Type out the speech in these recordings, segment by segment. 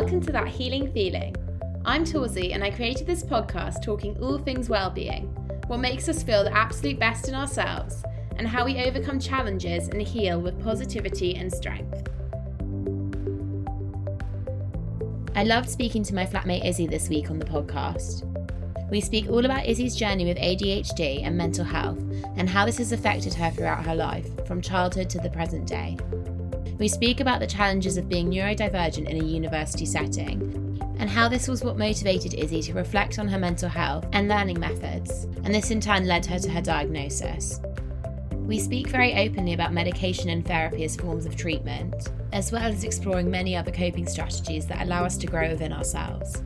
Welcome to That Healing Feeling. I'm Torsey and I created this podcast talking all things well-being, what makes us feel the absolute best in ourselves, and how we overcome challenges and heal with positivity and strength. I loved speaking to my flatmate Izzy this week on the podcast. We speak all about Izzy's journey with ADHD and mental health and how this has affected her throughout her life, from childhood to the present day. We speak about the challenges of being neurodivergent in a university setting and how this was what motivated Izzy to reflect on her mental health and learning methods, and this in turn led her to her diagnosis. We speak very openly about medication and therapy as forms of treatment, as well as exploring many other coping strategies that allow us to grow within ourselves.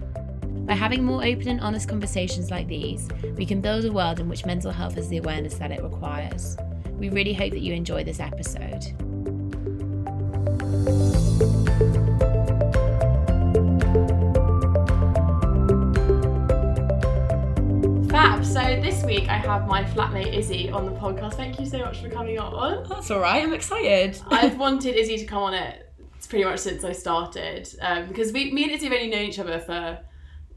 By having more open and honest conversations like these, we can build a world in which mental health has the awareness that it requires. We really hope that you enjoy this episode. Fab. So this week I have my flatmate Izzy on the podcast. Thank you so much for coming on. That's all right. I'm excited. I've wanted Izzy to come on it pretty much since I started um, because we, me and Izzy have only known each other for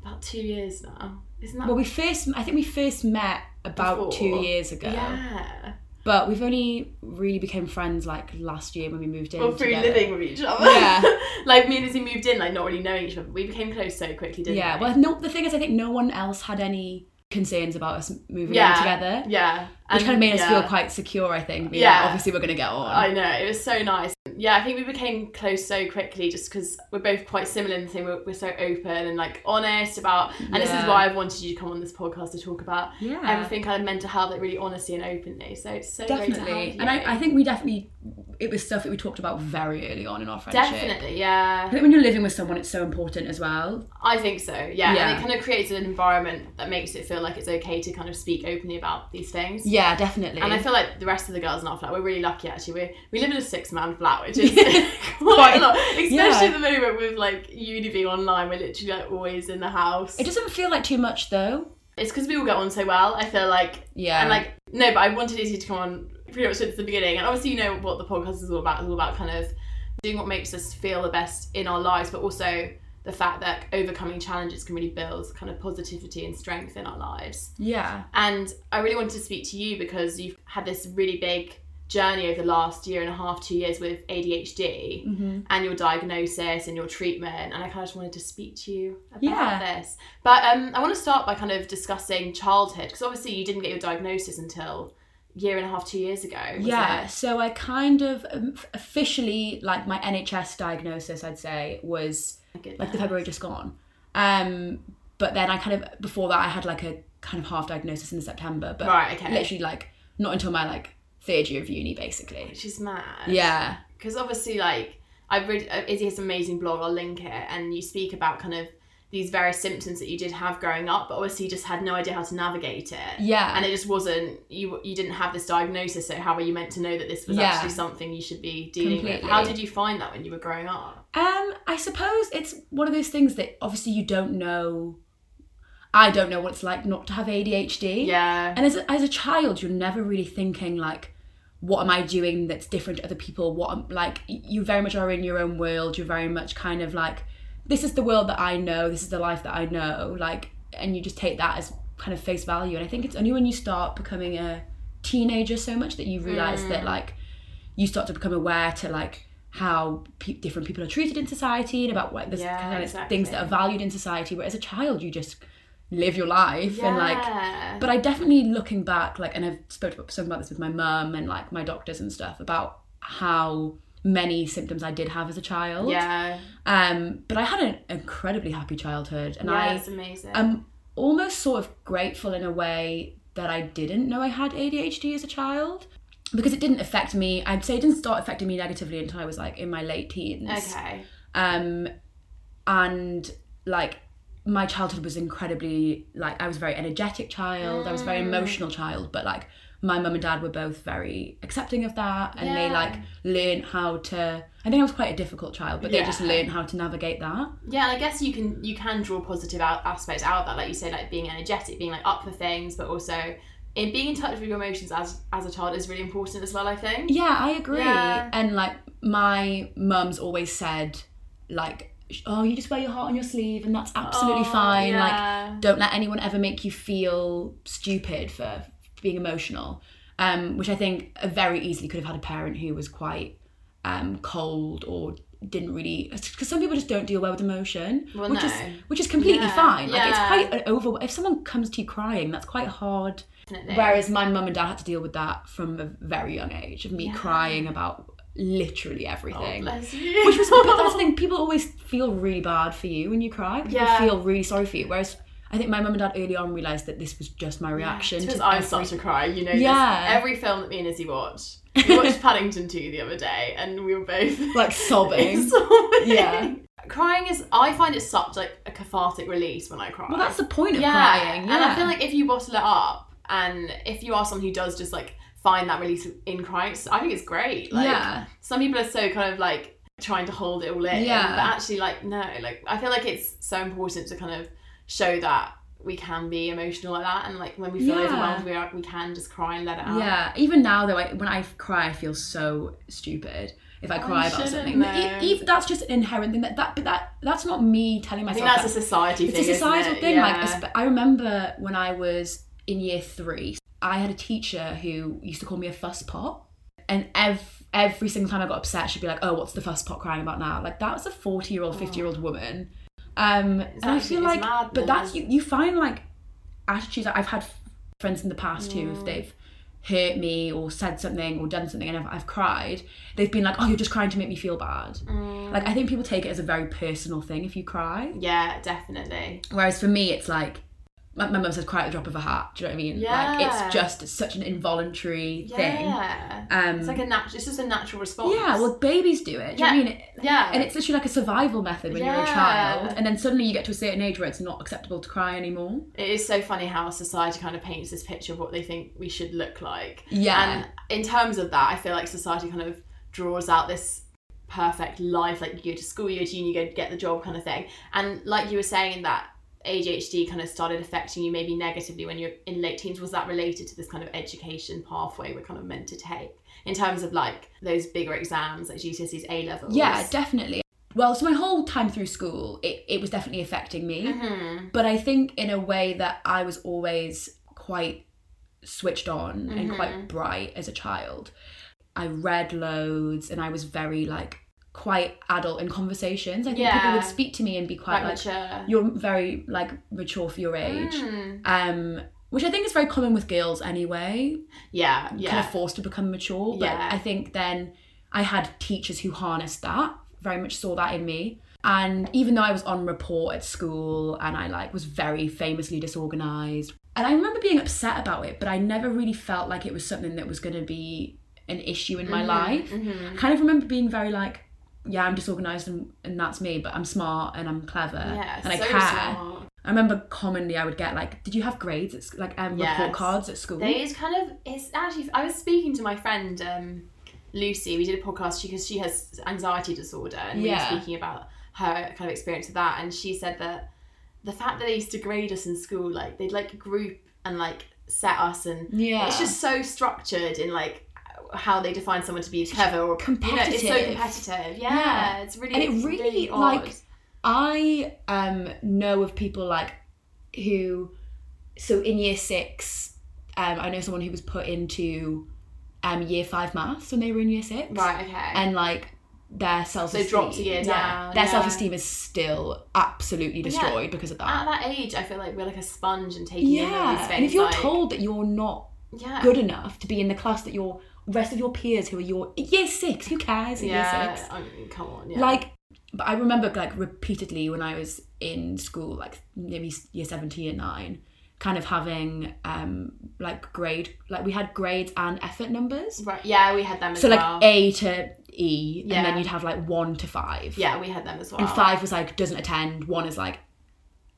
about two years now. Isn't that? well, we first, I think we first met about Before. two years ago. yeah. But we've only really became friends like last year when we moved in. Well, through together. living with each other. Yeah. like me and Izzy moved in, like not really knowing each other. We became close so quickly, didn't Yeah. we? Well, no. The thing is, I think no one else had any concerns about us moving yeah. in together, Yeah. which kind of made us feel quite secure. I think. Yeah. like, obviously, we're gonna get on. I know it was so nice. Yeah, I think we became close so quickly just because we're both quite similar in the thing. We're, we're so open and like honest about, and this is why I've wanted you to come on this podcast to talk about Yeah. everything kind of mental health, like really honestly and openly. So it's so great to Definitely. And I. I think we definitely, it was stuff that we talked about very early on in our friendship. definitely, yeah. I think when you're living with someone, it's so important as well. I think so. Yeah. Yeah. and it kind of creates an environment that makes it feel like it's okay to kind of speak openly about these things. Yeah, definitely. And I feel like the rest of the girls in our flat, we're really lucky actually. We we live in a six man flat, which is quite, Quite- a lot. Especially yeah. at the moment with like uni being online, we're literally like always in the house. it doesn't feel like too much though. It's because we all get on so well. I feel like Yeah. and like no, but I wanted Izzy to come on pretty much since the beginning. And obviously, you know what the podcast is all about. It's all about kind of doing what makes us feel the best in our lives, but also the fact that overcoming challenges can really build kind of positivity and strength in our lives. Yeah. And I really wanted to speak to you because you've had this really big journey over the last year and a half, two years with ADHD Mm-hmm. and your diagnosis and your treatment. And I kind of just wanted to speak to you about Yeah. this. But um, I want to start by kind of discussing childhood because obviously you didn't get your diagnosis until year and a half, two years ago. Yeah, it? so I kind of um, officially like my NHS diagnosis, I'd say, was like the February just gone. Um, but then I kind of before that I had like a kind of half diagnosis in September, but Right, okay. literally like not until my like third year of uni, basically. Which is mad. Yeah, because obviously like I've read uh, Izzy has an amazing blog I'll link it and you speak about kind of these various symptoms that you did have growing up but obviously you just had no idea how to navigate it yeah, and it just wasn't you you didn't have this diagnosis so how were you meant to know that this was Yeah. actually something you should be dealing with how did you find that when you were growing up Um, I suppose it's one of those things that obviously you don't know. I don't know what it's like not to have ADHD. yeah And as a, as a child, you're never really thinking like, what am I doing that's different to other people? What am, like you very much are in your own world. You're very much kind of like, this is the world that I know. This is the life that I know. Like, and you just take that as kind of face value. And I think it's only when you start becoming a teenager so much that you realize that mm. like you start to become aware to like how pe- different people are treated in society and about what there's Yeah, kind of exactly. things that are valued in society. Where as a child, you just live your life and like but I definitely looking back, like, and I've about, spoken about this with my mum and like my doctors and stuff about how many symptoms I did have as a child. yeah, Um, but I had an incredibly happy childhood, and yeah, I it's amazing. I'm almost sort of grateful in a way that I didn't know I had ADHD as a child because it didn't affect me. I'd say it didn't start affecting me negatively until I was like in my late teens. okay. Um, and like my childhood was incredibly like I was a very energetic child. I was a very Mm. emotional child, but like my mum and dad were both very accepting of that, and they like learned how to. I think I was quite a difficult child, but they just Yeah. learned how to navigate that. Yeah, and I guess you can you can draw positive out, aspects out of that, like you say, like being energetic, being like up for things, but also in being in touch with your emotions as as a child is really important as well. I think. Yeah, I agree. Yeah. And like my mum's always said, like, oh, you just wear your heart on your sleeve, and that's absolutely Oh, fine. yeah. Like, don't let anyone ever make you feel stupid for being emotional. Um, which I think very easily could have had a parent who was quite um, cold or didn't really because some people just don't deal well with emotion Well, which is which is completely Yeah, fine like it's quite an over if someone comes to you crying that's quite hard Definitely. Whereas my mum and dad had to deal with that from a very young age of me crying about literally everything. Oh, Bless you. Which was that's the thing, people always feel really bad for you when you cry. People Yeah. feel really sorry for you. Whereas I think my mum and dad early on realised that this was just my reaction Because to I every- start to cry, you know. Yeah. This, every film that me and Izzy watched. We watched Paddington 2 the other day, and we were both like sobbing. sobbing. Yeah. Crying is, I find it such like a cathartic release when I cry. well that's the point of yeah. crying. Yeah. And I feel like if you bottle it up, and if you are someone who does just like find that release in crying, I think it's great. Like, Yeah. Some people are so kind of like trying to hold it all in. Yeah. But actually, like, no, like, I feel like it's so important to kind of show that we can be emotional like that. And like, when we feel Yeah. overwhelmed, we, are, we can just cry and let it out. Yeah, even now though, I, when I cry, I feel so stupid if I oh, cry you about something. E- even, that's just an inherent thing. That, that, but that that's not me telling myself I think that's that. a society thing. it's thing. a societal it? thing. Yeah. Like I remember when I was in year three, I had a teacher who used to call me a fuss pot, and every every single time I got upset, she'd be like, "Oh, what's the fuss pot crying about now?" Like that was a forty year old, fifty year old woman. Um, and I feel it's like, madness. but that's you. You find like attitudes. I've had friends in the past who, Mm. if they've hurt me or said something or done something and I've, I've cried, they've been like, "Oh, you're just crying to make me feel bad." Mm. Like I think people take it as a very personal thing if you cry. yeah, definitely. Whereas for me, it's like my, my mum says, "Cry at the drop of a hat." Do you know what I mean? Like Yeah. it's just such an involuntary thing. Yeah. Um, it's like a natural. It's just a natural response. yeah, well, babies do it. Do you know what I mean? It- Yeah. And it's literally like a survival method when you're a child, and then suddenly you get to a certain age where it's not acceptable to cry anymore. It is so funny how society kind of paints this picture of what they think we should look like. Yeah. And in terms of that, I feel like society kind of draws out this perfect life, like you go to school, you go to uni, you go get the job kind of thing. And like you were saying that ADHD kind of started affecting you maybe negatively when you're in late teens. Was that related to this kind of education pathway we're kind of meant to take in terms of like those bigger exams like GCSEs, A levels? Yeah, definitely. Well, so my whole time through school, it, it was definitely affecting me. Mhm. But I think in a way that I was always quite switched on and Mm-hmm. quite bright as a child. I read loads and I was very like quite adult in conversations. I think people would speak to me and be quite like mature. you're very like mature for your age. Mm. Um which I think is very common with girls anyway. Yeah, yeah. Kind of forced to become mature. But Yeah. I think then I had teachers who harnessed that, very much saw that in me. And even though I was on report at school and I like was very famously disorganized, and I remember being upset about it, but I never really felt like it was something that was going to be an issue in my Mm-hmm, life. I kind of remember being very like, yeah, I'm disorganized and, and that's me, but I'm smart and I'm clever Yeah, and I so care. smart. I remember commonly I would get like, did you have grades It's like um, report cards at school? They is kind of it's actually I was speaking to my friend um, Lucy. We did a podcast because she has anxiety disorder, and we were speaking about her kind of experience with that. And she said that the fact that they used to grade us in school, like they'd like group and like set us, and Yeah. it's just so structured in like how they define someone to be clever or You know, it's so competitive. competitive. Yeah, Yeah. it's really And it really, odd. like, I um know of people like who so in year six, um, I know someone who was put into um year five maths when they were in year six. right, okay, And like their self esteem. dropped a year down, Their yeah. self esteem is still absolutely yeah, destroyed because of that. At that age, I feel like we're like a sponge and taking in all these yeah, things. and if you're like, told that you're not yeah, good enough to be in the class that your rest of your peers who are your year six, who cares? yeah, Year six. I mean, come on, yeah. Like, but I remember like repeatedly when I was in school, like maybe year seven to year nine, kind of having um like grade, like we had grades and effort numbers. right, yeah, we had them as So like well. A to E, and then you'd have like one to five. yeah, we had them as well. And five was like doesn't attend. One is like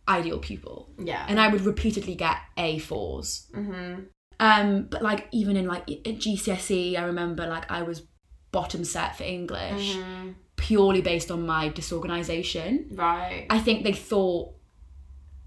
ideal pupil. yeah, And I would repeatedly get A 4s Mm-hmm. Um, but like even in like at GCSE, I remember like I was bottom set for English Mm-hmm. purely based on my disorganization. right, I think they thought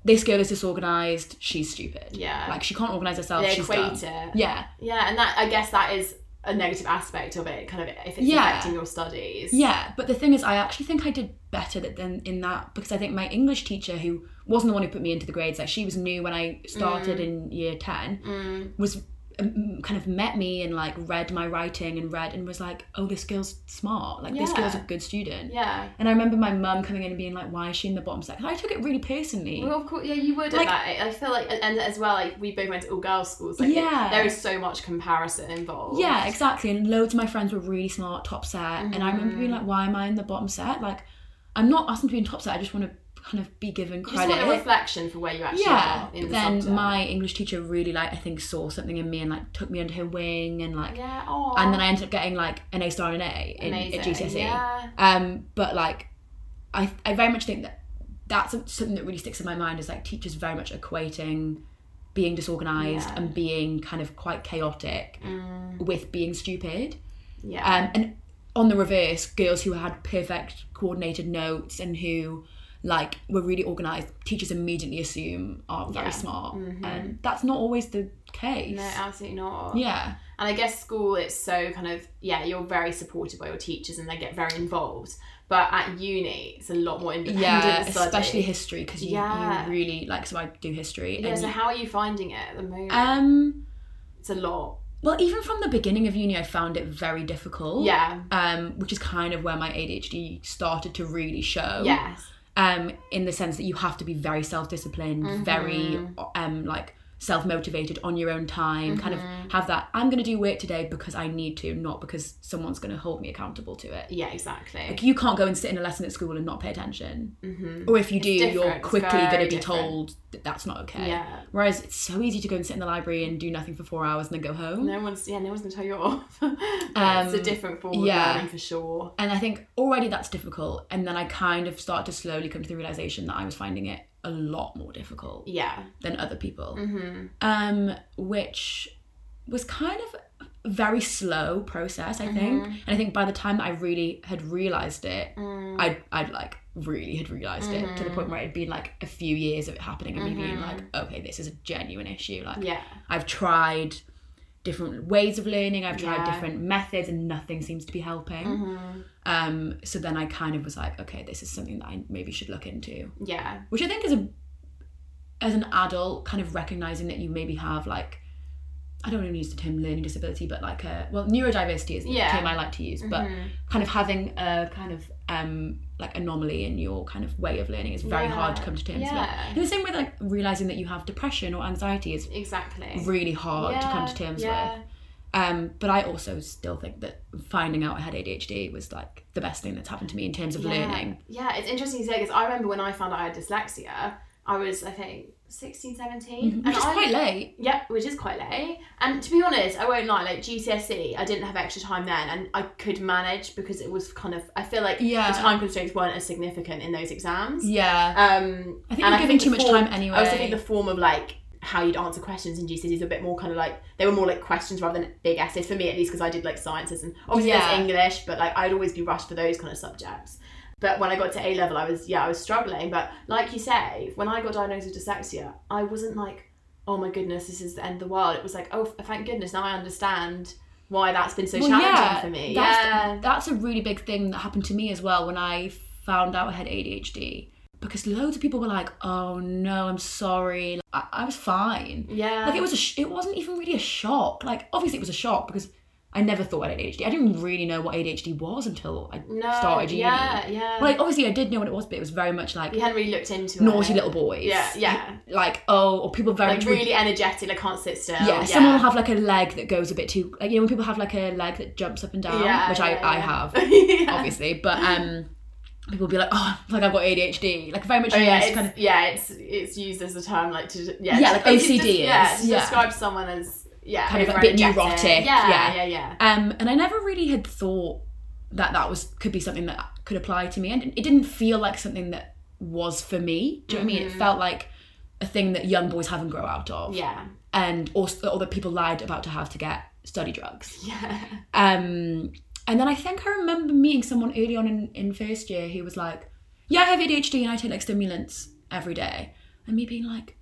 this girl is disorganized. She's stupid. Yeah. like she can't organize herself. they she's equate dumb. it. Yeah, Yeah, and that I guess that is a negative aspect of it, kind of if it's Yeah. affecting your studies. Yeah, but the thing is, I actually think I did better th- than in that because I think my English teacher, who wasn't the one who put me into the grades, like she was new when I started Mm. in year ten, was um, kind of met me and like read my writing and read and was like, "Oh, this girl's smart. Like this girl's a good student." Yeah. And I remember my mum coming in and being like, "Why is she in the bottom section?" I took it really personally. Well, of course, yeah, you would Like- at that. I feel like, and as well, like we both went to all girls schools. Like, it- Yeah. there is so much comparison involved. Yeah, exactly. And loads of my friends were really smart, top set. And I remember Mm-hmm. being like, why am I in the bottom set? Like, I'm not asking to be in top set. I just want to kind of be given just credit. want a reflection for where you actually yeah. are in But the then subject. my English teacher really like I think saw something in me and like took me under her wing and like yeah, oh, and then I ended up getting like an A star and an A in, at Amazing, GCSE. yeah. Um, but like, I I very much think that that's something that really sticks in my mind is like teachers very much equating being disorganized Yeah. and being kind of quite chaotic with being stupid. yeah, Um, and on the reverse, girls who had perfect coordinated notes and who like we're really organized, teachers immediately assume are very Yeah. smart, and that's not always the case. no, absolutely not. yeah, And I guess school, it's so kind of yeah, you're very supported by your teachers and they get very involved. But at uni, it's a lot more independent. yeah, study. especially history because you, Yeah. you really like. So I do history. Yeah. and So you- how are you finding it at the moment? um, it's a lot. well, even from the beginning of uni, I found it very difficult. Yeah. Um, which is kind of where my ADHD started to really show. Yes. Um, in the sense that you have to be very self-disciplined, very Mm-hmm. um, like self-motivated on your own time. Kind Mm-hmm. of have that. I'm going to do work today because I need to, not because someone's going to hold me accountable to it. Yeah. Exactly. Like you can't go and sit in a lesson at school and not pay attention. Or if you do, different, you're quickly going to be different. told that that's not okay. Yeah. Whereas it's so easy to go and sit in the library and do nothing for four hours and then go home. No one's yeah, no one's gonna tell you off. it's a different form Um, yeah. of learning for sure. And I think already that's difficult. And then I kind of start to slowly come to the realization that I was finding it a lot more difficult. Yeah. than other people. Mm-hmm. Um, which was kind of a very slow process, I think. Mm-hmm. And I think by the time that I really had realized it, Mm. I'd, I'd like really had realized it to the point Mm-hmm. where it'd been like a few years of it happening and me being like, okay, this is a genuine issue. Like, Yeah. I've tried different ways of learning, I've tried Yeah. Mm-hmm. different methods, and nothing seems to be helping. Um, so then I kind of was like, okay, this is something that I maybe should look into Yeah. which I think is a as an adult kind of recognizing that you maybe have like I don't want to use the term learning disability, but like a well neurodiversity is the Yeah. term I like to use, but kind of having a kind of um like anomaly in your kind of way of learning is very Yeah. hard to come to terms Yeah. with. In the same way, like realizing that you have depression or anxiety is Exactly. really hard to come to terms with. Um, but I also still think that finding out I had ADHD was like the best thing that's happened to me in terms of learning. Yeah, it's interesting to say because I remember when I found out I had dyslexia, I was I think 16, 17. Which is I- quite late. Yeah, which is quite late. And to be honest, I won't lie, like GCSE, I didn't have extra time then and I could manage because it was kind of, I feel like Yeah. the time constraints weren't as significant in those exams. Yeah. Um, I think you're given the too much form- time anyway. I was thinking the form of like how you'd answer questions in GCSE is a bit more kind of like, they were more like questions rather than big essays for me at least because I did like sciences and obviously Yeah. there's English, but like I'd always be rushed for those kind of subjects. But when I got to A level, I was yeah, I was struggling. But like you say, when I got diagnosed with dyslexia, I wasn't like, oh my goodness, this is the end of the world. It was like, oh, thank goodness, now I understand why that's been so Well, challenging yeah, for me. That's, yeah, that's a really big thing that happened to me as well when I found out I had ADHD. Because loads of people were like, "Oh no, I'm sorry." I, I was fine. yeah, Like it was a, sh- it wasn't even really a shock. Like obviously it was a shock because I never thought I had ADHD. I didn't really know what ADHD was until I No. started uni. yeah, yeah. Like obviously I did know what it was, but it was very much like you hadn't really looked into naughty it. little boys. Yeah, yeah. Like oh, or people very Like would- really energetic. I can't sit still. yeah, someone will have like a leg that goes a bit too like you know when people have like a leg that jumps up and down, Yeah, which I yeah, I yeah. have Yeah. obviously, but um people will be like oh like I've got ADHD, like very much Oh yeah, it's, kind of yeah, it's it's used as a term like to yeah, Yeah, like just- OCD yeah, is, to yeah. describe someone as yeah, Kind of a bit neurotic, Yeah, yeah. yeah, yeah. Um, and I never really had thought that that was could be something that could apply to me, and it didn't feel like something that was for me. Do you know what I mean? It felt like a thing that young boys haven't grow out of, Yeah, and also or that people lied about to have to get study drugs. yeah, Um, and then I think I remember meeting someone early on in, in first year who was like, "Yeah, I have ADHD and I take like stimulants every day," and me being like,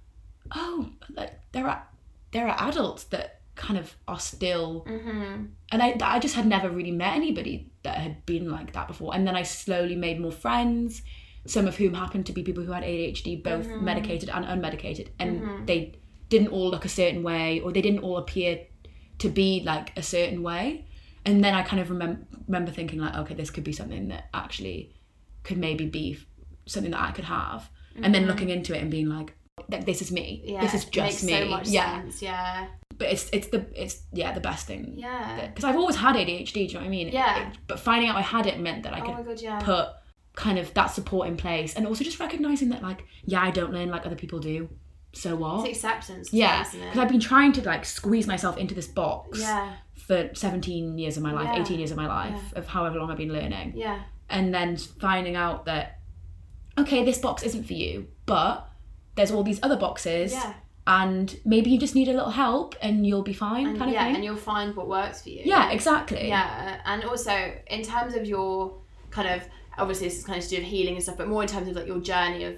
"Oh, like there are there are adults that kind of are still." mm-hmm. And I I just had never really met anybody that had been like that before. And then I slowly made more friends, some of whom happened to be people who had ADHD, both mm-hmm. medicated and unmedicated, and mm-hmm. they didn't all look a certain way or they didn't all appear to be like a certain way and then i kind of remem- remember thinking like okay this could be something that actually could maybe be something that i could have and then mm-hmm. looking into it and being like "Th- this is me yeah. this is it just me So yeah sense. Yeah, but it's it's the it's yeah the best thing yeah. because i've always had adhd do you know what i mean Yeah. It- but finding out i had it meant that i Oh could god, yeah. put kind of that support in place and also just recognizing that like yeah i don't learn like other people do so what It's acceptance. yeah because i've been trying to like squeeze myself into this box Yeah, for 17 years of my life Yeah. 18 years of my life of however long i've been learning yeah, and then finding out that okay this box isn't for you but there's all these other boxes yeah. and maybe you just need a little help and you'll be fine And, kind of yeah, thing and you'll find what works for you. yeah exactly Yeah, and also in terms of your kind of obviously this is kind of to do with healing and stuff, but more in terms of like your journey of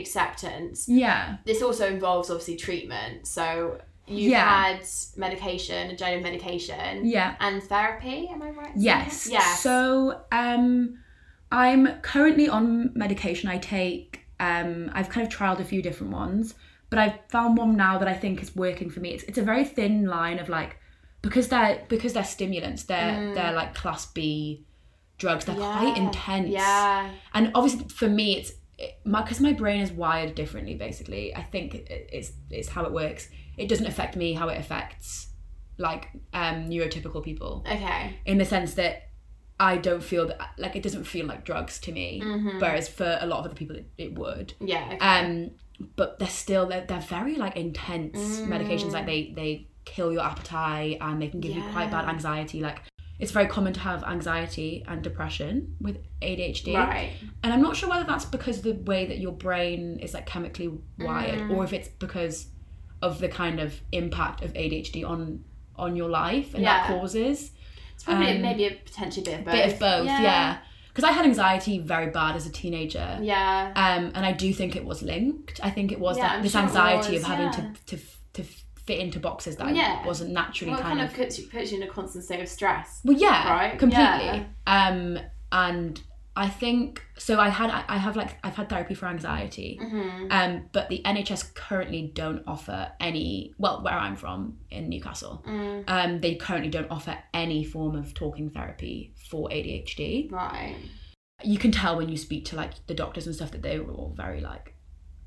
acceptance. yeah This also involves obviously treatment. So you've Yeah. had medication, a journey of medication, yeah and therapy. Am I right? Yes. Yes. So um I'm currently on medication I take um I've kind of trialed a few different ones, but I've found one now that I think is working for me. It's it's a very thin line of like because they're because they're stimulants, they're they're like class B drugs. They're quite Mm. Intense. Yeah. And obviously for me it's it, my because my brain is wired differently basically. I think it, it's it's how it works. It doesn't affect me how it affects like um neurotypical people Okay. in the sense that I don't feel that like it doesn't feel like drugs to me, whereas for a lot of other people it, it would. Yeah. Okay. Um, but they're still they're, they're very like intense Mm. medications. Like they they kill your appetite and they can give you quite bad anxiety. Like it's very common to have anxiety and depression with ADHD. right. And I'm not sure whether that's because of the way that your brain is like chemically wired, Mm. or if it's because of the kind of impact of ADHD on on your life and that causes It's probably um, maybe a potentially bit of both. bit of both, yeah. Because I had anxiety very bad as a teenager. Yeah. Um, and I do think it was linked. I think it was Yeah, that I'm this sure anxiety was, of having yeah. to, to to fit into boxes that Yeah. I wasn't naturally Well, it kind, kind of. of puts you, puts you in a constant state of stress. well, yeah, Right, completely. Um, and I think so. I had I have like I've had therapy for anxiety. Mm-hmm. Um, but the NHS currently don't offer any. Well, where I'm from in Newcastle, Mm. um, they currently don't offer any form of talking therapy for ADHD. Right. you can tell when you speak to like the doctors and stuff that they were all very like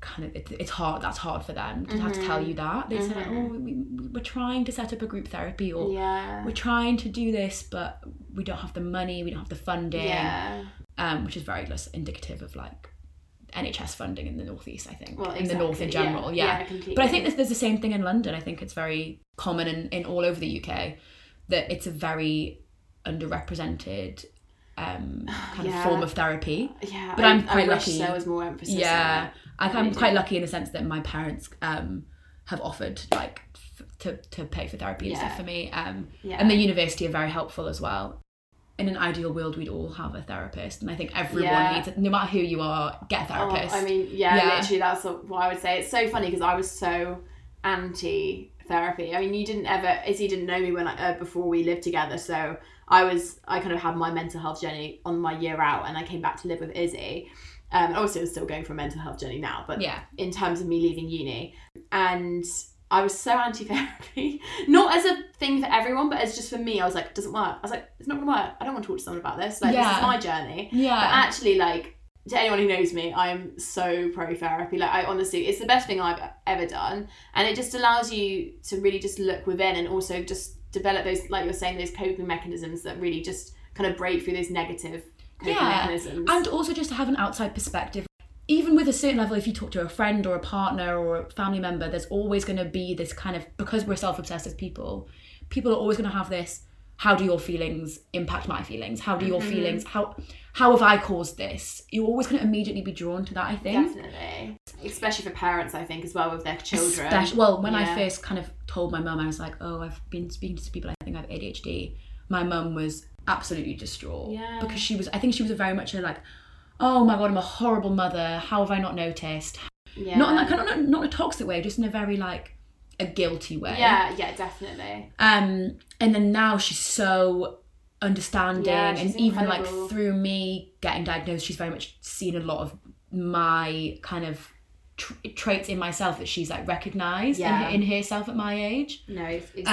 kind of it, it's hard that's hard for them to have to tell you that they say like oh we, we, we're trying to set up a group therapy or Yeah. we're trying to do this but we don't have the money we don't have the funding Yeah. Um, which is very less indicative of like NHS funding in the northeast I think Well, in the north in exactly, yeah. general yeah, Yeah, but I think there's, there's the same thing in London I think it's very common in, in all over the UK that it's a very underrepresented um, kind Yeah. of form of therapy Yeah. But I, I'm quite I wish lucky. there was more emphasis. yeah, I, really quite do. lucky in the sense that my parents um, have offered like f- to, to pay for therapy and Yeah. stuff for me. Um, Yeah. And the university are very helpful as well. In an ideal world, we'd all have a therapist, and I think everyone Yeah. needs it. No matter who you are, get a Oh, therapist. I mean, yeah, Yeah. literally, that's what I would say. It's so funny because I was so anti therapy. I mean, you didn't ever, Izzy didn't know me when I, uh, before we lived together, so I was, I kind of had my mental health journey on my year out, and I came back to live with Izzy. Um, obviously, I was still going for a mental health journey now, but yeah, in terms of me leaving uni, and I was so anti therapy. Not as a thing for everyone, but as just for me, I was like, it doesn't work. I was like, it's not gonna work. I don't want to talk to someone about this. Like, this is my journey. Yeah. But actually, like, to anyone who knows me, I'm so pro therapy. Like, I honestly, it's the best thing I've ever done. And it just allows you to really just look within and also just develop those, like you're saying, those coping mechanisms that really just kind of break through those negative coping yeah. mechanisms. And also just to have an outside perspective. Even with a certain level, if you talk to a friend or a partner or a family member, there's always going to be this kind of, because we're self obsessed as people, people are always going to have this how do your feelings impact my feelings? How do your Mm-hmm. feelings, how how have I caused this? You're always going to immediately be drawn to that, I think. Definitely. Especially for parents, I think, as well, with their children. Especially, well, when I first kind of told my mum, I was like, oh, I've been speaking to people, I think I have ADHD. My mum was absolutely distraught. Yeah. Because she was, I think she was a very much a like, oh my God, I'm a horrible mother. How have I not noticed? Yeah. Not in that kind of, not, not a toxic way, just in a very like, a guilty way. Yeah, yeah, definitely. Um, and then now she's so understanding, Yeah, and she's even incredible. like through me getting diagnosed, she's very much seen a lot of my kind of tr- traits in myself that she's like recognized Yeah. in, in herself at my age. No, it's, it's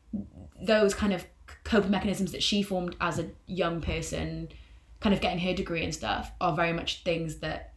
those kind of coping mechanisms that she formed as a young person, kind of getting her degree and stuff, are very much things that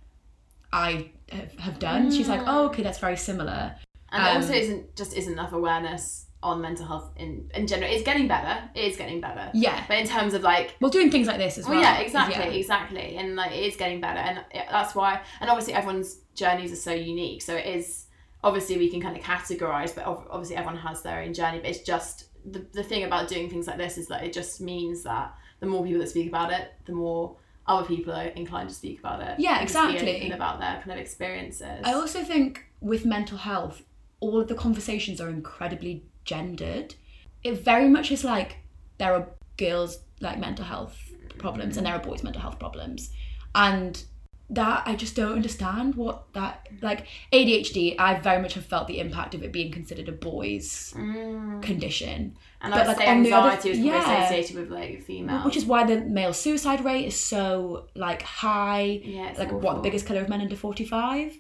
I have, have done. She's like, oh, okay, that's very similar. and there Um, also isn't just isn't enough awareness on mental health in in general. It's getting better. It is getting better. Yeah. But in terms of like Well, doing things like this as well. Well, yeah, exactly, Yeah. exactly, and like it is getting better, and it- that's why. And obviously, everyone's journeys are so unique, so it is obviously we can kind of categorize, but obviously everyone has their own journey. But it's just the the thing about doing things like this is that it just means that the more people that speak about it, the more other people are inclined to speak about it. Yeah, and just be exactly. about their kind of experiences. I also think with mental health, all of the conversations are incredibly gendered. It very much is like there are girls like mental health problems and there are boys mental health problems. And that I just don't understand what that like ADHD, I very much have felt the impact of it being considered a boy's mm. condition. and but, like, on the other- anxiety was yeah. associated with like female, Which is why the male suicide rate is so like high. Yeah, it's like what the biggest killer of men under forty five.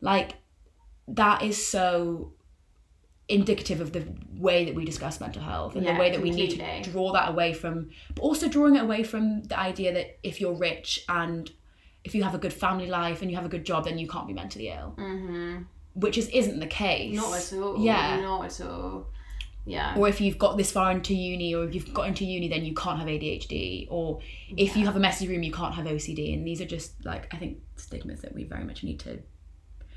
Like that is so indicative of the way that we discuss mental health and Yeah, the way that we need to draw that away from but also drawing it away from the idea that if you're rich and if you have a good family life and you have a good job then you can't be mentally ill mm-hmm. which is isn't the case not at all. yeah not at all. Yeah. or if you've got this far into uni or if you've got into uni then you can't have ADHD or if you have a messy room you can't have OCD and these are just like I think stigmas that we very much need to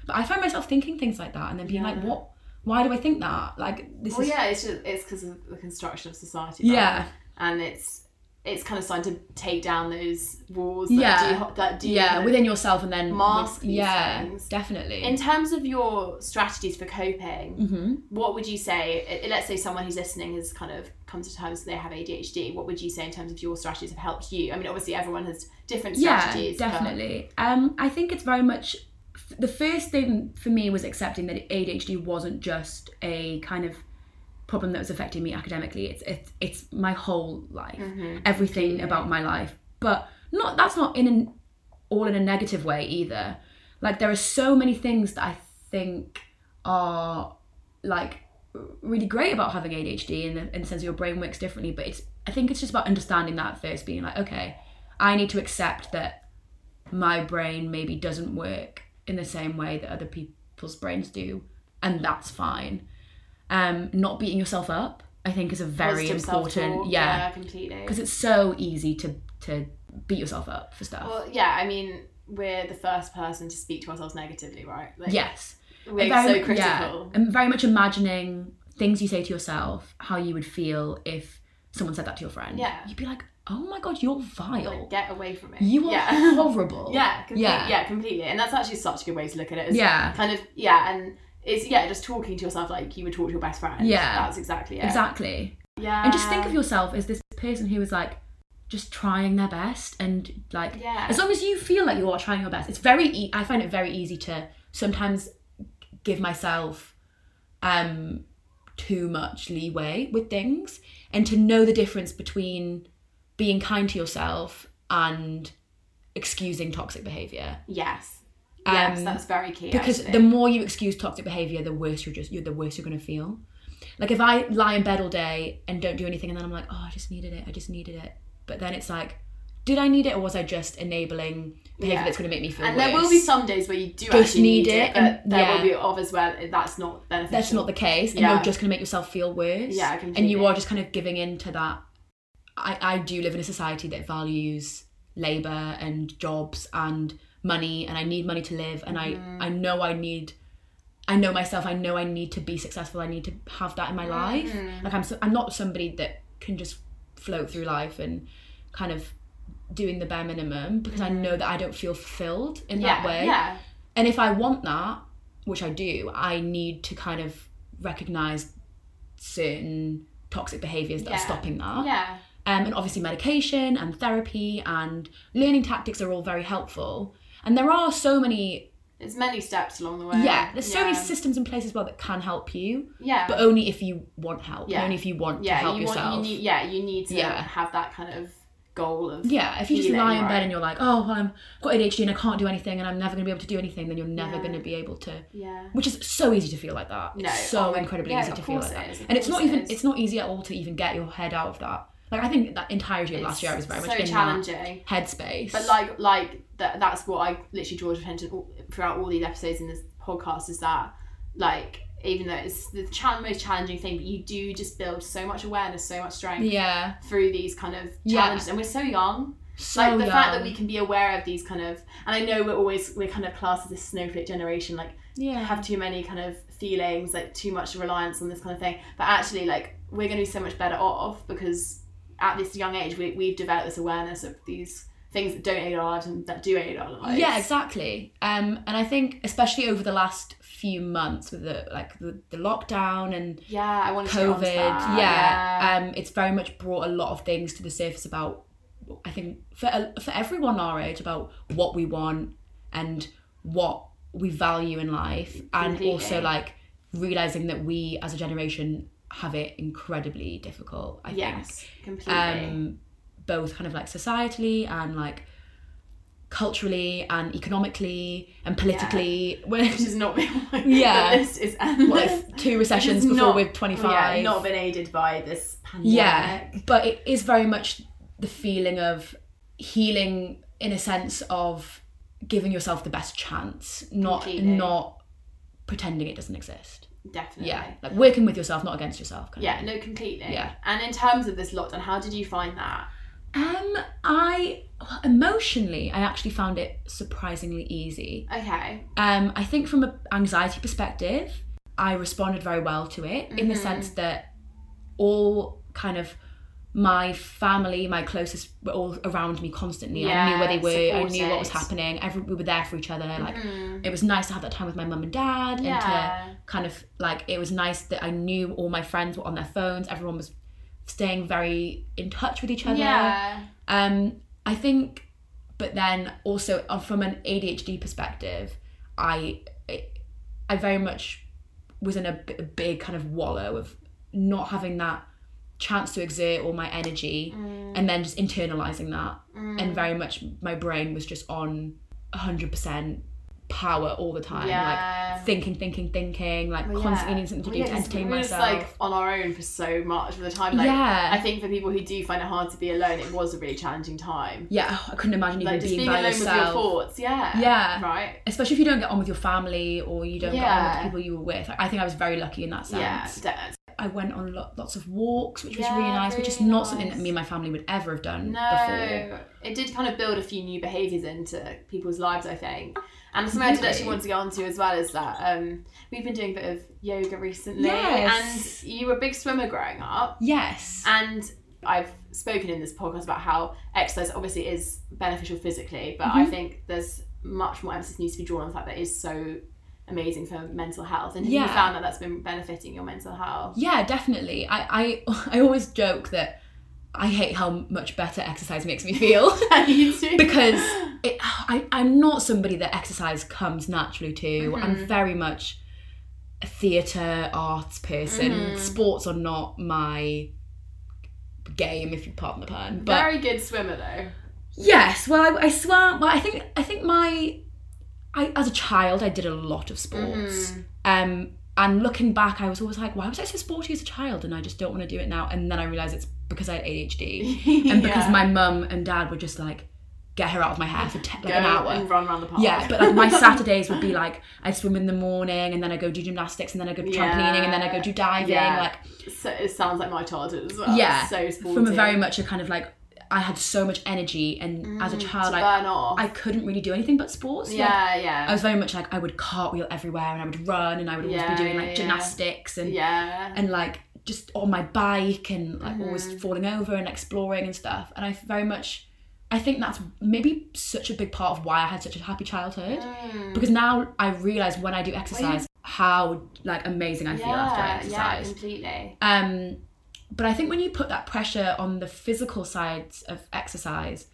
but I find myself thinking things like that and then being like what why do I think that like this Well, is yeah, it's just it's because of the construction of society. Yeah. and it's it's kind of starting to take down those walls that Yeah. do, that do yeah, kind of within yourself and then mask these yeah, things. definitely. In terms of your strategies for coping, Mm-hmm. what would you say? Let's say someone who's listening has kind of come to terms that they have ADHD. What would you say in terms of your strategies have helped you? I mean, obviously everyone has different strategies. Yeah, but- definitely. Um, I think it's very much the first thing for me was accepting that ADHD wasn't just a kind of problem that was affecting me academically. It's it's it's my whole life, Mm-hmm. everything about my life. But not that's not in an all in a negative way either. Like there are so many things that I think are like really great about having ADHD in the, in the sense your brain works differently. But it's I think it's just about understanding that first, being like, okay, I need to accept that my brain maybe doesn't work in the same way that other people's brains do, and that's fine. Um, not beating yourself up, I think, is a very Positive important. self-talk, Yeah, completely. because it's so easy to to beat yourself up for stuff. Well, yeah, I mean, we're the first person to speak to ourselves negatively, right? Like, yes, we're Very- so critical. Yeah, and very much imagining things you say to yourself, how you would feel if someone said that to your friend. Yeah. you'd be like, "Oh my god, you're vile. Like, get away from it. you are yeah. horrible." Yeah, complete, Yeah. yeah, completely. And that's actually such a good way to look at it. Yeah. Kind of, yeah, and it's, yeah, just talking to yourself like you would talk to your best friend. Yeah. That's exactly it. exactly. Yeah. and just think of yourself as this person who is like just trying their best and like Yeah. as long as you feel like you are trying your best it's very e- i find it very easy to sometimes give myself um too much leeway with things and to know the difference between being kind to yourself and excusing toxic behavior Yes. Yes, Um, that's very key. because actually. the more you excuse toxic behavior the worse you're just you're the worse you're going to feel like if i lie in bed all day and don't do anything and then i'm like oh i just needed it i just needed it but then it's like did i need it or was i just enabling behavior Yeah. that's going to make me feel and worse there will be some days where you do Just actually need need, it, it, but and- there yeah. will be others where that's not beneficial. that's not the case and Yeah. you're just going to make yourself feel worse Yeah, and you are just kind of giving in to that I, I do live in a society that values labor and jobs and money and i need money to live and Mm-hmm. i i know i need i know myself i know i need to be successful i need to have that in my life Mm-hmm. like i'm so, i'm not somebody that can just float through life and kind of doing the bare minimum because i know that i don't feel fulfilled in Mm-hmm. yeah, that way Yeah. and if I want that, which I do, I need to kind of recognize certain toxic behaviors that Yeah. are stopping that. Yeah. Um, and obviously, medication and therapy and learning tactics are all very helpful. And there are so many, There's many steps along the way. yeah, there's so many systems in place as well that can help you, Yeah. but only if you want help, Yeah. only if you want yeah, to help you want yourself. you need yeah, you need to Yeah. have that kind of goal of yeah, if you just lie in right? bed and you're like, oh, well, I'm got ADHD and I can't do anything and I'm never going to be able to do anything, then you're never Yeah. going to be able to Yeah. which is so easy to feel like that. It's No, so oh incredibly yeah, easy to feel like that. is, And it's not it even is. it's not easy at all to even get your head out of that. Like I think that entirety of last year I was very so much in challenging. that headspace. But like like that that's what I literally draw attention all, throughout all these episodes in this podcast is that like even though it's the most challenging thing, but you do just build so much awareness, so much strength yeah, through these kind of Yeah. challenges, and we're so young. so like the fact that we can be aware of these kind of, and I know we're always we're kind of classed as this snowflake generation, like yeah have too many kind of feelings, like too much reliance on this kind of thing. But actually, like we're going to be so much better off because at this young age we, we've developed this awareness of these things that don't aid our lives and that do aid our lives. yeah exactly. Um, and I think especially over the last few months with the like the, the lockdown and Yeah, I want to get onto COVID, that. yeah, um, it's very much brought a lot of things to the surface about. I think for for everyone our age about what we want and what we value in life, and Completely. also like realizing that we as a generation have it incredibly difficult. I yes, think, completely. um, both kind of like societally and like culturally and economically and politically. which is not been Yeah. the list is endless. Like two recessions before not- we're 25. Yeah, not been aided by this pandemic. Yeah, but it is very much the feeling of healing in a sense of giving yourself the best chance, not Completely. not pretending it doesn't exist. definitely. Yeah, like working with yourself, not against yourself. Kind Yeah, no, completely. Yeah. And in terms of this lockdown, how did you find that? Um, I emotionally, I actually found it surprisingly easy. Okay. Um, I think from an anxiety perspective, I responded very well to it in the sense that all kind of my family, my closest, were all around me constantly. Yeah, I knew where they Yeah, were. I knew what was happening. Every, we were there for each other. Like it was nice to have that time with my mum and dad, and to kind of like it was nice that I knew all my friends were on their phones. Everyone was staying very in touch with each other. Yeah. Um, I think, but then also uh, from an ADHD perspective, I I very much was in a big kind of wallow of not having that chance to exert all my energy and then just internalizing that and very much my brain was just on 100% power all the time Yeah. like thinking thinking thinking like Well, constantly yeah. needing something to Well, do yeah, to entertain we were just, myself like on our own for so much of the time. Like, Yeah. I think for people who do find it hard to be alone, it was a really challenging time. yeah I couldn't imagine even Like being being by alone yourself with your thoughts. Yeah. Yeah. Right. especially if you don't get on with your family or you don't get on with the people you were with. I think I was very lucky in that sense. Yeah. I went on lo- lots of walks, which was really nice, which is really not something that me and my family would ever have done No, before. it did kind of build a few new behaviours into people's lives, I think. And something I did actually want to get onto as well is that um, we've been doing a bit of yoga recently, Yes. and you were a big swimmer growing up, Yes. and I've spoken in this podcast about how exercise obviously is beneficial physically, but Mm-hmm. I think there's much more emphasis needs to be drawn on the fact that it is so amazing for mental health. And have Yeah. you found that that's been benefiting your mental health? yeah, definitely. I, I I always joke that I hate how much better exercise makes me feel. because it, I, I'm not somebody that exercise comes naturally to. I'm mm-hmm. very much a theatre arts person. Mm-hmm. Sports are not my game, if you pardon the pun. But Very good swimmer though. yes, well, I, I swam. Well, I think I think my, I as a child I did a lot of sports. Um, and looking back, I was always like, why was I so sporty as a child? And I just don't want to do it now. And then I realized it's because I had ADHD and because Yeah. my mum and dad were just like, get her out of my hair for te- like an hour. and run around the park. Yeah, but like my Saturdays would be like I'd swim in the morning and then I go do gymnastics and then I go trampolining and then I go do diving. Yeah. Like so it sounds like my childhood as well. yeah, so sporty. from a very much a kind of like I had so much energy and as a child Mm, I burn off. I couldn't really do anything but sports. Like, yeah, yeah, I was very much like I would cartwheel everywhere and I would run and I would always Yeah, be doing like yeah, yeah. gymnastics and yeah. and like just on my bike and like Mm-hmm. always falling over and exploring and stuff. And I very much, I think that's maybe such a big part of why I had such a happy childhood. Mm. Because now I realize when I do exercise how like amazing I feel after I yeah, yeah, completely. Um, but I think when you put that pressure on the physical sides of exercise,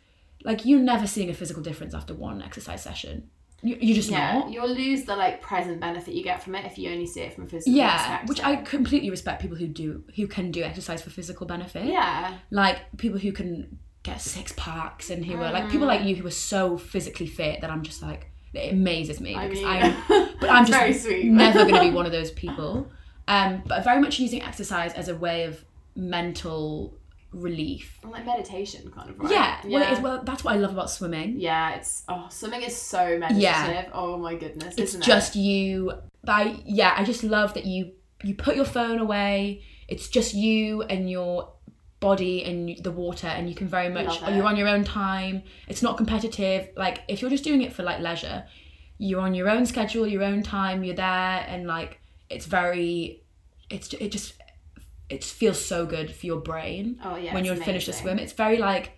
like you're never seeing a physical difference after one exercise session. You, you're just Yeah, not. you'll lose the like present benefit you get from it if you only see it from a physical Yeah, perspective. which I completely respect people who do who can do exercise for physical benefit. yeah, like people who can get six packs and who are like people like you who are so physically fit that I'm just like it amazes me I because I'm but I'm just very sweet. never going to be one of those people. Um, but very much using exercise as a way of mental relief. like meditation kind of right. Yeah, well, it is, well, that's what I love about swimming. yeah, it's oh, swimming is so meditative. Yeah. Oh my goodness, it's just it? you. By yeah, I just love that you you put your phone away. It's just you and your body and the water, and you can very much you're on your own time. It's not competitive. Like if you're just doing it for like leisure, you're on your own schedule, your own time. You're there, and like it's very, it's it just it feels so good for your brain Oh, yeah, when you're finished a swim. It's very like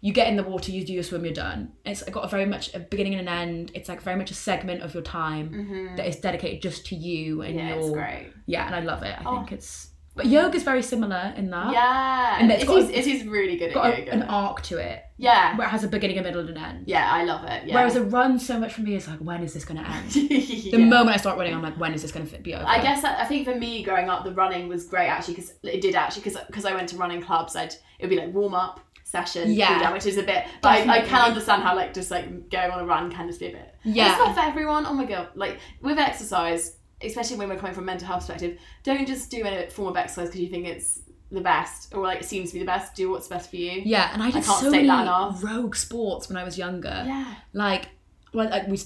you get in the water, you do your swim, you're done. It's got a very much a beginning and an end. It's like very much a segment of your time that is dedicated just to you and Mm-hmm. Yeah, your it's great. Oh. yeah. And I love it. I think it's but yoga's very similar in that. Yeah, And it's it's, got- it is really good at got a- yoga. an arc to it yeah, where it has a beginning, a middle, and an end. yeah, I love it. Yeah. Whereas a run, so much for me is like, when is this going to end? The Yeah. moment I start running, I'm like, when is this going to be over? I guess that, I think for me growing up, the running was great actually because it did actually because I went to running clubs. I'd it would be like warm up session, Yeah. down, which is a bit. But I, I can understand how like just like going on a run can just be a bit. Yeah. it's not for everyone. Oh my god, like with exercise, especially when we're coming from a mental health perspective, don't just do a form of exercise because you think it's the best or like it seems to be the best. Do what's best for you. Yeah, and I did can't so state many that enough. rogue sports when I was younger. Yeah. Like, well, like we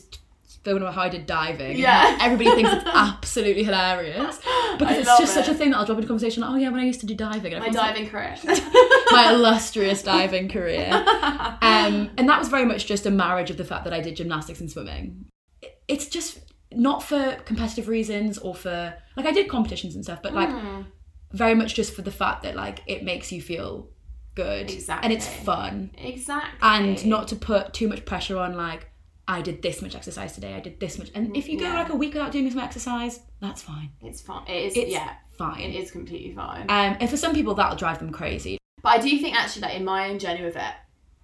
about how I did diving. Yeah. Everybody thinks it's absolutely hilarious because I it's just such a thing that I'll drop into conversation. Like, oh yeah, when I used to do diving. And My everyone's like, diving career. my illustrious diving career. Um, and that was very much just a marriage of the fact that I did gymnastics and swimming. It's just not for competitive reasons or for like I did competitions and stuff, but like very much just for the fact that like it makes you feel good and it's fun Exactly. and not to put too much pressure on like I did this much exercise today, I did this much. And if you go Yeah. like a week without doing some exercise, that's fine. It's fine. It is. It's yeah. fine. It is completely fine. Um, and for some people, that'll drive them crazy. But I do think actually that in my own journey with it,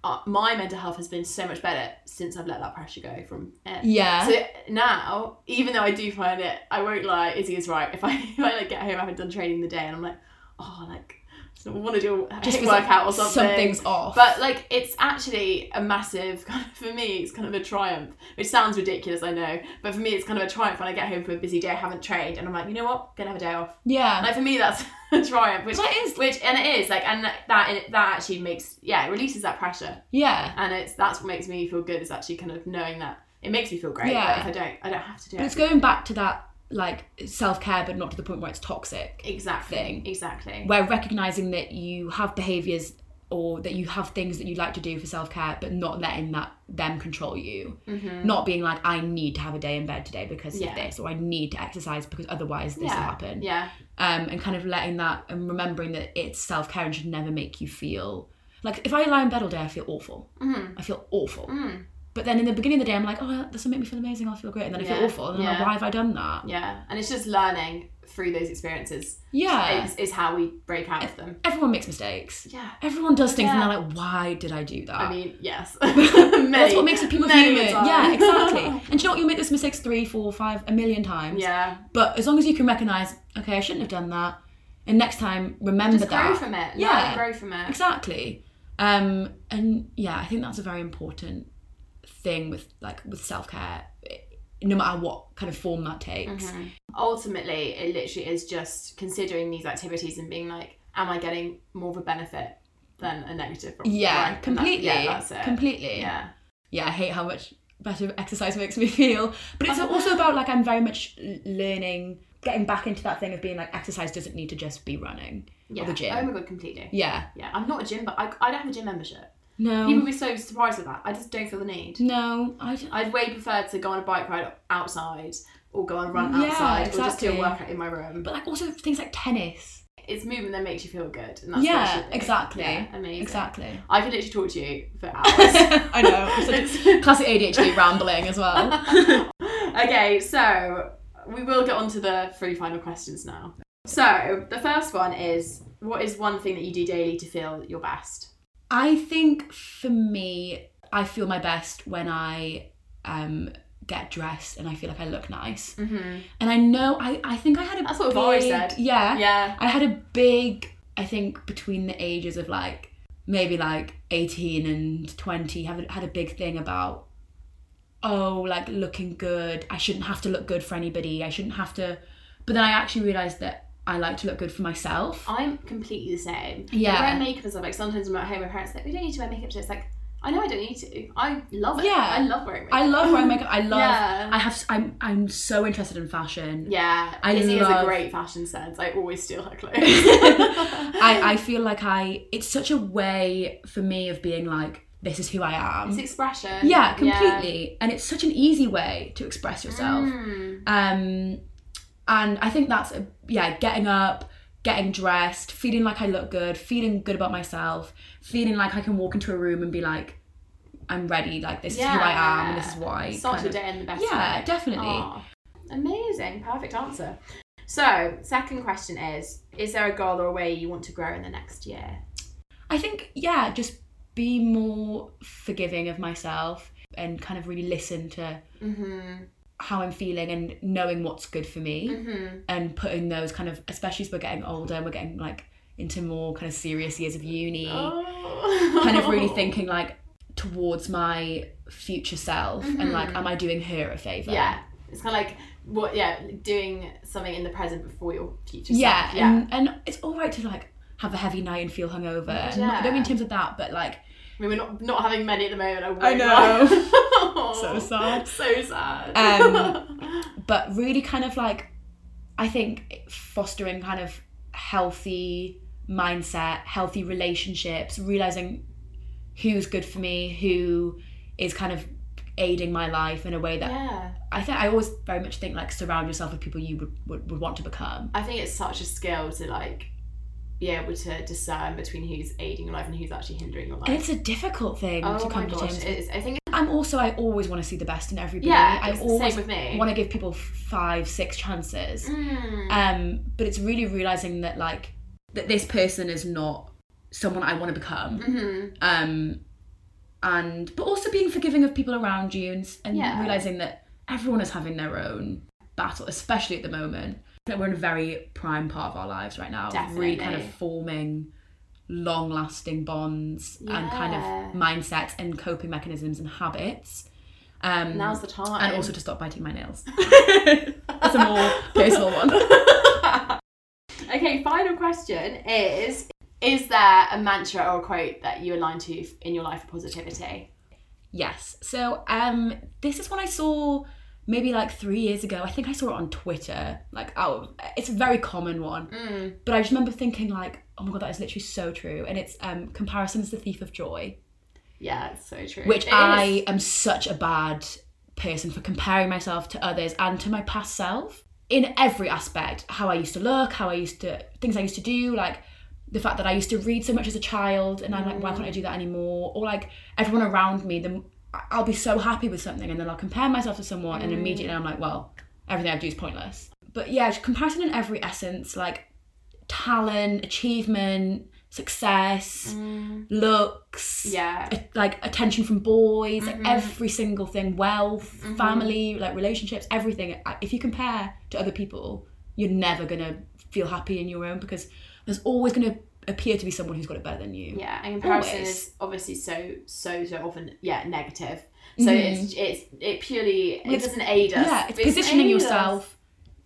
uh, my mental health has been so much better since I've let that pressure go from it. Yeah. So now, even though I do find it, I won't lie, Izzy is right. If I if I like get home, I haven't done training the day, and I'm like, oh, like. Want to do a Just feels like workout or something. something's off. But like, it's actually a massive kind of for me. It's kind of a triumph, which sounds ridiculous, I know. But for me, it's kind of a triumph when I get home from a busy day, I haven't trained, and I'm like, you know what, gonna have a day off. Yeah. Like for me, that's a triumph. Which it is. Which and it is like, and that that that actually makes yeah, it releases that pressure, yeah. and it's that's what makes me feel good. Is actually kind of knowing that it makes me feel great. Yeah. But if I don't, I don't have to do But it. it's going back to that like self care, but not to the point where it's toxic. exactly. thing. Exactly. Where recognizing that you have behaviors or that you have things that you like to do for self care, but not letting that them control you. Not being like, I need to have a day in bed today because Mm-hmm. Yeah. of this, or I need to exercise because otherwise this yeah. will happen. Yeah. um, and kind of letting that and remembering that it's self care and should never make you feel like if I lie in bed all day, I feel awful. Mm-hmm. I feel awful. But then in the beginning of the day, I'm like, oh, this will make me feel amazing. I'll feel great, and then I Yeah, feel awful, and then I'm like, why have I done that? Yeah. And it's just learning through those experiences. Yeah. Is, is how we break out of them. Everyone makes mistakes. Yeah. Everyone does things, Yeah. and they're like, why did I do that? I mean, yes. That's what makes people human. Yeah, exactly. and do you know what? You'll make those mistakes three, four, five, a million times. yeah. But as long as you can recognize, okay, I shouldn't have done that, and next time remember Just that. grow from it. Yeah. Grow from it. Exactly. Um, and yeah, I think that's a very important thing with like with self care, no matter what kind of form that takes. Mm-hmm. ultimately it literally is just considering these activities and being like am i getting more of a benefit than a negative from Yeah? And that- completely. yeah that's it Completely. yeah Yeah, I hate how much better exercise makes me feel, but it's also about like I'm very much learning, getting back into that thing of being like exercise doesn't need to just be running yeah or the gym. oh my god completely yeah. yeah i'm not a gym but i, I don't have a gym membership No. people would be so surprised with that i just don't feel the need no, I don't. i'd way prefer to go on a bike ride outside or go on a run Yeah, outside or just do a workout in my room but like also things like tennis. it's movement that makes you feel good and that's yeah, exactly. yeah, amazing Exactly. i could literally talk to you for hours I know. I'm classic ADHD rambling as well. okay, so we will get on to the three final questions now. So the first one is what is one thing that you do daily to feel your best? I think for me, I feel my best when I um, get dressed and I feel like I look nice. Mm-hmm. And I know, I, I think I had a That's what big, I've always said. Yeah. Yeah. I had a big, I think between the ages of like, maybe like 18 and 20, have, had a big thing about, oh, like looking good. I shouldn't have to look good for anybody. I shouldn't have to. But then I actually realised that I like to look good for myself. I'm completely the same. Yeah. Like, wearing makeup and stuff, like sometimes I'm at home, my parents are like, we don't need to wear makeup So It's like, I know I don't need to. I love it. Yeah. I love wearing makeup. I love wearing makeup. I love. Yeah. I have. I'm. I'm so interested in fashion. Yeah, I Izzy has a great fashion sense. I always steal her clothes. I. I feel like I. It's such a way for me of being like, this is who I am. it's expression. yeah, completely. And it's such an easy way to express yourself. Mm. Um, and I think that's yeah, getting up, getting dressed, feeling like I look good, feeling good about myself, feeling like I can walk into a room and be like, I'm ready. Like this is who I am, and this is why. Start your day in the best Yeah, way. definitely. Amazing, perfect answer. So, second question is: Is there a goal or a way you want to grow in the next year? I think, yeah, just be more forgiving of myself and kind of really listen to mm-hmm. How I'm feeling and knowing what's good for me mm-hmm. and putting those kind of, especially as we're getting older and we're getting like into more kind of serious years of uni, oh. kind of really thinking like towards my future self and mm-hmm. like, am I doing her a favour? Yeah, it's kind of like what? Yeah, doing something in the present before your future. Yeah, self. yeah. And, and it's all right to like have a heavy night and feel hungover. And not- I don't mean in terms of that, but like, I mean, we're not not having many at the moment. I, I know. So sad. So sad. um, but really kind of like i think fostering kind of healthy mindset healthy relationships realizing who's good for me who is kind of aiding my life in a way that yeah. i think i always very much think like surround yourself with people you would, would, would want to become I think it's such a skill to like be able to discern between who's aiding your life and who's actually hindering your life. And It's a difficult thing oh to come to terms with. it's, I think I'm also I always want to see the best in everybody. Yeah, I always same with me. want to give people five, six chances. Mm. Um, but it's really realizing that like that this person is not someone I want to become. Mhm. Um, and but also being forgiving of people around you and, and Yeah. realizing that everyone is having their own battle, especially at the moment. That we're in a very prime part of our lives right now, of really kind of Definitely. Forming long-lasting bonds and kind of mindsets and coping mechanisms and habits. Um, Now's the time. and also to stop biting my nails. That's a more personal one. okay, final question is Is there a mantra or a quote that you align to in your life for positivity? Yes. So um this is one I saw maybe like three years ago. I think I saw it on Twitter. Like oh it's a very common one. Mm. But I just remember thinking like, oh my god, that is literally so true. And it's um comparison is the thief of joy. Yeah, it's so true. Which It I is. am such a bad person for comparing myself to others and to my past self in every aspect. How I used to look, how I used to things I used to do, like the fact that I used to read so much as a child and I'm like, why can't I do that anymore? Or like everyone around me, then I'll be so happy with something and then I'll compare myself to someone and immediately I'm like, well, everything I do is pointless. But yeah, comparison in every essence, like talent, achievement, success, looks, Yeah. a- like attention from boys, Mm-hmm. like every single thing, wealth, family, like relationships, everything. If you compare to other people, you're never gonna feel happy in your own because there's always gonna appear to be someone who's got it better than you. Yeah, and comparison Always. is obviously so so so often yeah negative. So it's it's it purely it It's- doesn't aid us. Mm-hmm. Yeah, it's It doesn't positioning yourself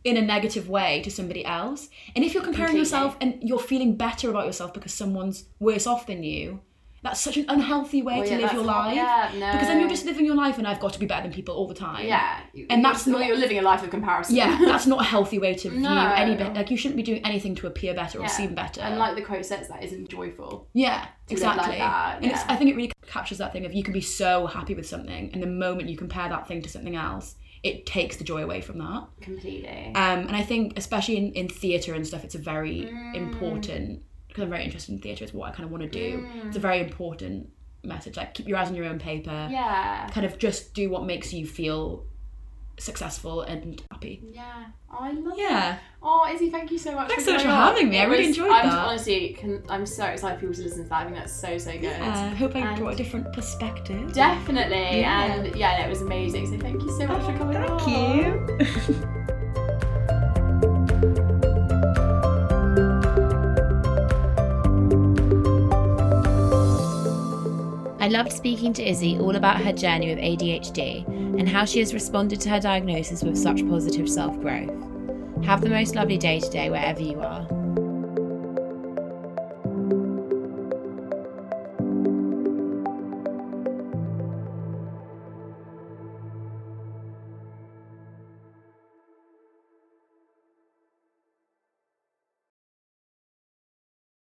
in a negative way to somebody else. And if you're comparing Completely. yourself and you're feeling better about yourself because someone's worse off than you, that's such an unhealthy way Well, to yeah, live your life. yeah, no. Because then you're just living your life and I've got to be better than people all the time. Yeah, And that's not- you're living a life of comparison. Yeah, that's not a healthy way to view No. any bit. Like you shouldn't be doing anything to appear better or seem better. And like the quote says, that isn't joyful. yeah, like exactly. that, And it's, yeah. I think it really captures that thing of you can be so happy with something, and the moment you compare that thing to something else, it takes the joy away from that. Completely. Um, and I think, especially in, in theatre and stuff, it's a very Mm. important because I'm very interested in theatre. It's what I kind of want to do. Mm. It's a very important message. Like keep your eyes on your own paper. yeah. Kind of just do what makes you feel successful and happy. Yeah. Oh, I love Yeah. it. Oh, Izzy, thank you so much. Thanks for so much for on. having me. I really was- enjoyed I'm that. honestly, can, I'm so excited for people to listen to that. I think that's so so good. Yeah, I hope I And- brought a different perspective. Definitely. Yeah. And yeah, it was amazing. So thank you so much for coming on. Thank you. I loved speaking to Izzy all about her journey with ADHD and how she has responded to her diagnosis with such positive self growth. Have the most lovely day today, wherever you are.